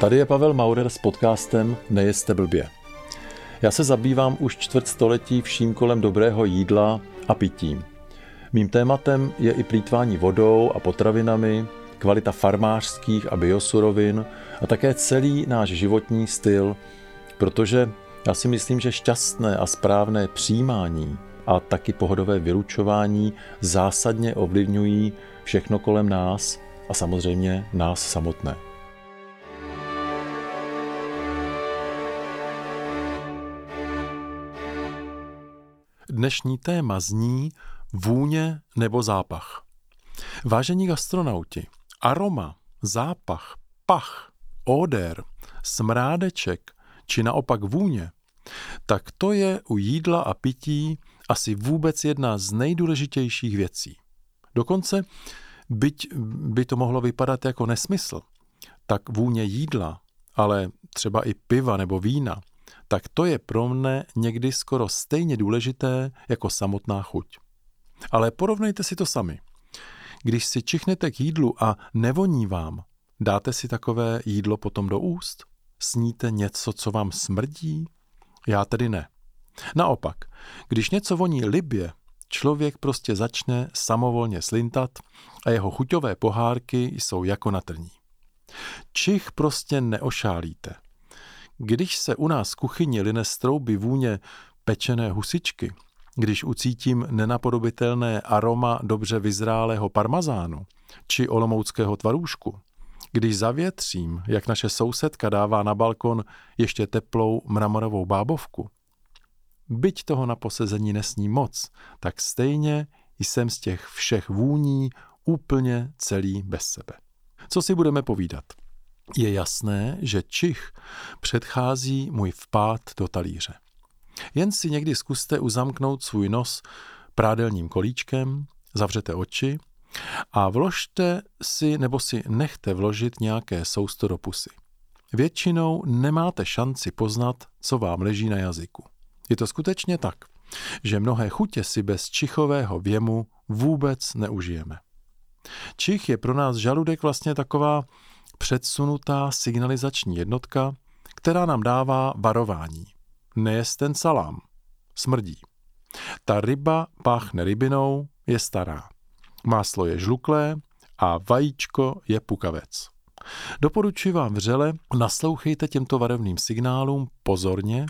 Tady je Pavel Maurer s podcastem Nejeste blbě. Já se zabývám už čtvrt století vším kolem dobrého jídla a pití. Mým tématem je i plítvání vodou a potravinami, kvalita farmářských a biosurovin a také celý náš životní styl, protože já si myslím, že šťastné a správné přijímání a taky pohodové vylučování zásadně ovlivňují všechno kolem nás a samozřejmě nás samotné. Dnešní téma zní vůně nebo zápach. Vážení gastronauti, aroma, zápach, pach, óder, smrádeček či naopak vůně, tak to je u jídla a pití asi vůbec jedna z nejdůležitějších věcí. Dokonce, byť by to mohlo vypadat jako nesmysl, tak vůně jídla, ale třeba i piva nebo vína, tak to je pro mne někdy skoro stejně důležité jako samotná chuť. Ale porovnejte si to sami. Když si čichnete k jídlu a nevoní vám, dáte si takové jídlo potom do úst? Sníte něco, co vám smrdí? Já tedy ne. Naopak, když něco voní libě, člověk prostě začne samovolně slintat a jeho chuťové pohárky jsou jako na trní. Čich prostě neošálíte. Když se u nás v kuchyni line strouby vůně pečené husičky, když ucítím nenapodobitelné aroma dobře vyzrálého parmazánu či olomouckého tvarůžku, když zavětřím, jak naše sousedka dává na balkon ještě teplou mramorovou bábovku, byť toho na posezení nesní moc, tak stejně jsem z těch všech vůní úplně celý bez sebe. Co si budeme povídat? Je jasné, že čich předchází můj vpád do talíře. Jen si někdy zkuste uzamknout svůj nos prádelním kolíčkem, zavřete oči a vložte si nebo si nechte vložit nějaké sousto do pusy. Většinou nemáte šanci poznat, co vám leží na jazyku. Je to skutečně tak, že mnohé chutě si bez čichového věmu vůbec neužijeme. Čich je pro nás žaludek vlastně taková předsunutá signalizační jednotka, která nám dává varování. Nejest ten salám. Smrdí. Ta ryba páchne rybinou, je stará. Máslo je žluklé a vajíčko je pukavec. Doporučuji vám vřele, naslouchejte těmto varovným signálům pozorně,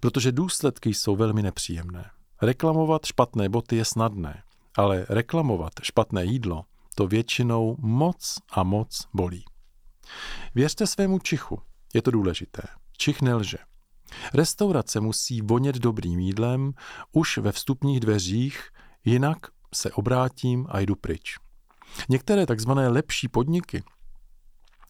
protože důsledky jsou velmi nepříjemné. Reklamovat špatné boty je snadné, ale reklamovat špatné jídlo to většinou moc a moc bolí. Věřte svému čichu, je to důležité. Čich nelže. Restaurace musí vonět dobrým jídlem už ve vstupních dveřích, jinak se obrátím a jdu pryč. Některé takzvané lepší podniky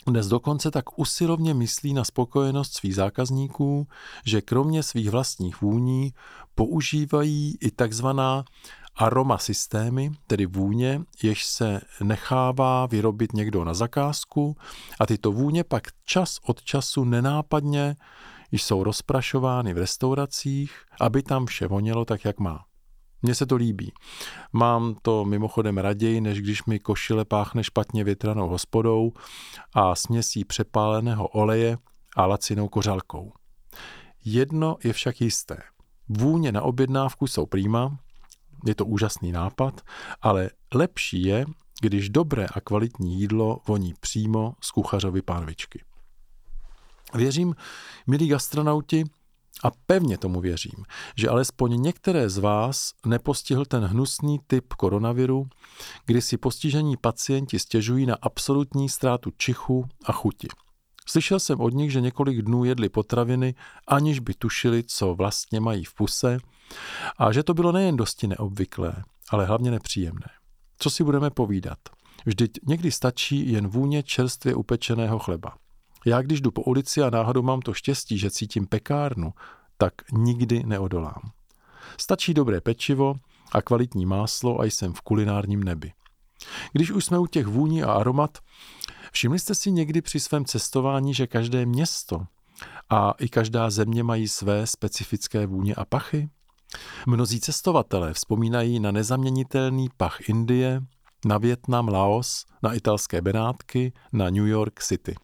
dnes dokonce tak usilovně myslí na spokojenost svých zákazníků, že kromě svých vlastních vůní používají i takzvaná aroma systémy, tedy vůně, jež se nechává vyrobit někdo na zakázku a tyto vůně pak čas od času nenápadně jsou rozprašovány v restauracích, aby tam vše vonělo tak, jak má. Mně se to líbí. Mám to mimochodem raději, než když mi košile páchne špatně větranou hospodou a směsí přepáleného oleje a lacinou kořalkou. Jedno je však jisté. Vůně na objednávku jsou prýma, je to úžasný nápad, ale lepší je, když dobré a kvalitní jídlo voní přímo z kuchařovy pánvičky. Věřím, milí gastronauti, a pevně tomu věřím, že alespoň některé z vás nepostihl ten hnusný typ koronaviru, kdy si postižení pacienti stěžují na absolutní ztrátu čichu a chuti. Slyšel jsem od nich, že několik dnů jedli potraviny, aniž by tušili, co vlastně mají v puse, a že to bylo nejen dosti neobvyklé, ale hlavně nepříjemné. Co si budeme povídat? Vždyť někdy stačí jen vůně čerstvě upečeného chleba. Já když jdu po ulici a náhodou mám to štěstí, že cítím pekárnu, tak nikdy neodolám. Stačí dobré pečivo a kvalitní máslo a jsem v kulinárním nebi. Když už jsme u těch vůní a aromat, všimli jste si někdy při svém cestování, že každé město a i každá země mají své specifické vůně a pachy? Mnozí cestovatelé vzpomínají na nezaměnitelný pach Indie, na Větnam, Laos, na italské Benátky, na New York City.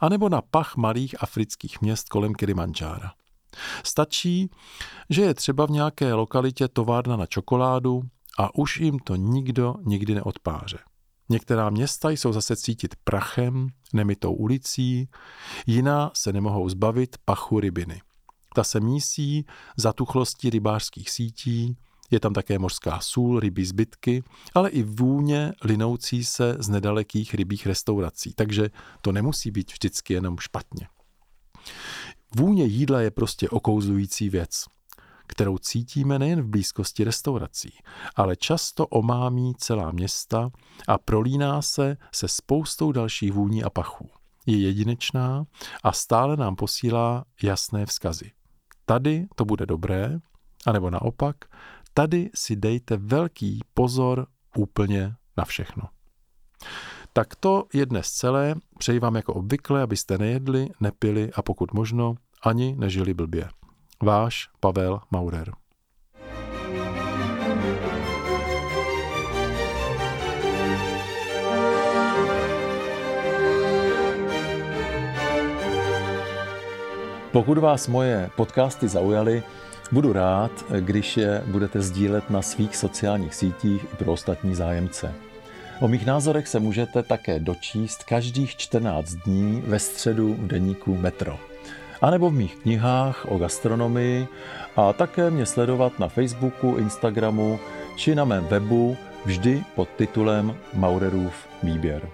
A nebo na pach malých afrických měst kolem Kilimanjára. Stačí, že je třeba v nějaké lokalitě továrna na čokoládu a už jim to nikdo nikdy neodpáře. Některá města jsou zase cítit prachem, nemitou ulicí, jiná se nemohou zbavit pachu rybiny. Ta se mísí zatuchlostí rybářských sítí, je tam také mořská sůl, rybí zbytky, ale i vůně linoucí se z nedalekých rybích restaurací, takže to nemusí být vždycky jenom špatně. Vůně jídla je prostě okouzlující věc, kterou cítíme nejen v blízkosti restaurací, ale často omámí celá města a prolíná se se spoustou dalších vůní a pachů. Je jedinečná a stále nám posílá jasné vzkazy. Tady to bude dobré, anebo naopak, tady si dejte velký pozor úplně na všechno. Tak to je dnes celé. Přeji vám jako obvykle, abyste nejedli, nepili a pokud možno ani nežili blbě. Váš Pavel Maurer. Pokud vás moje podcasty zaujaly, budu rád, když je budete sdílet na svých sociálních sítích i pro ostatní zájemce. O mých názorech se můžete také dočíst každých 14 dní ve středu v deníku Metro. A nebo v mých knihách o gastronomii a také mě sledovat na Facebooku, Instagramu či na mém webu vždy pod titulem Maurerův výběr.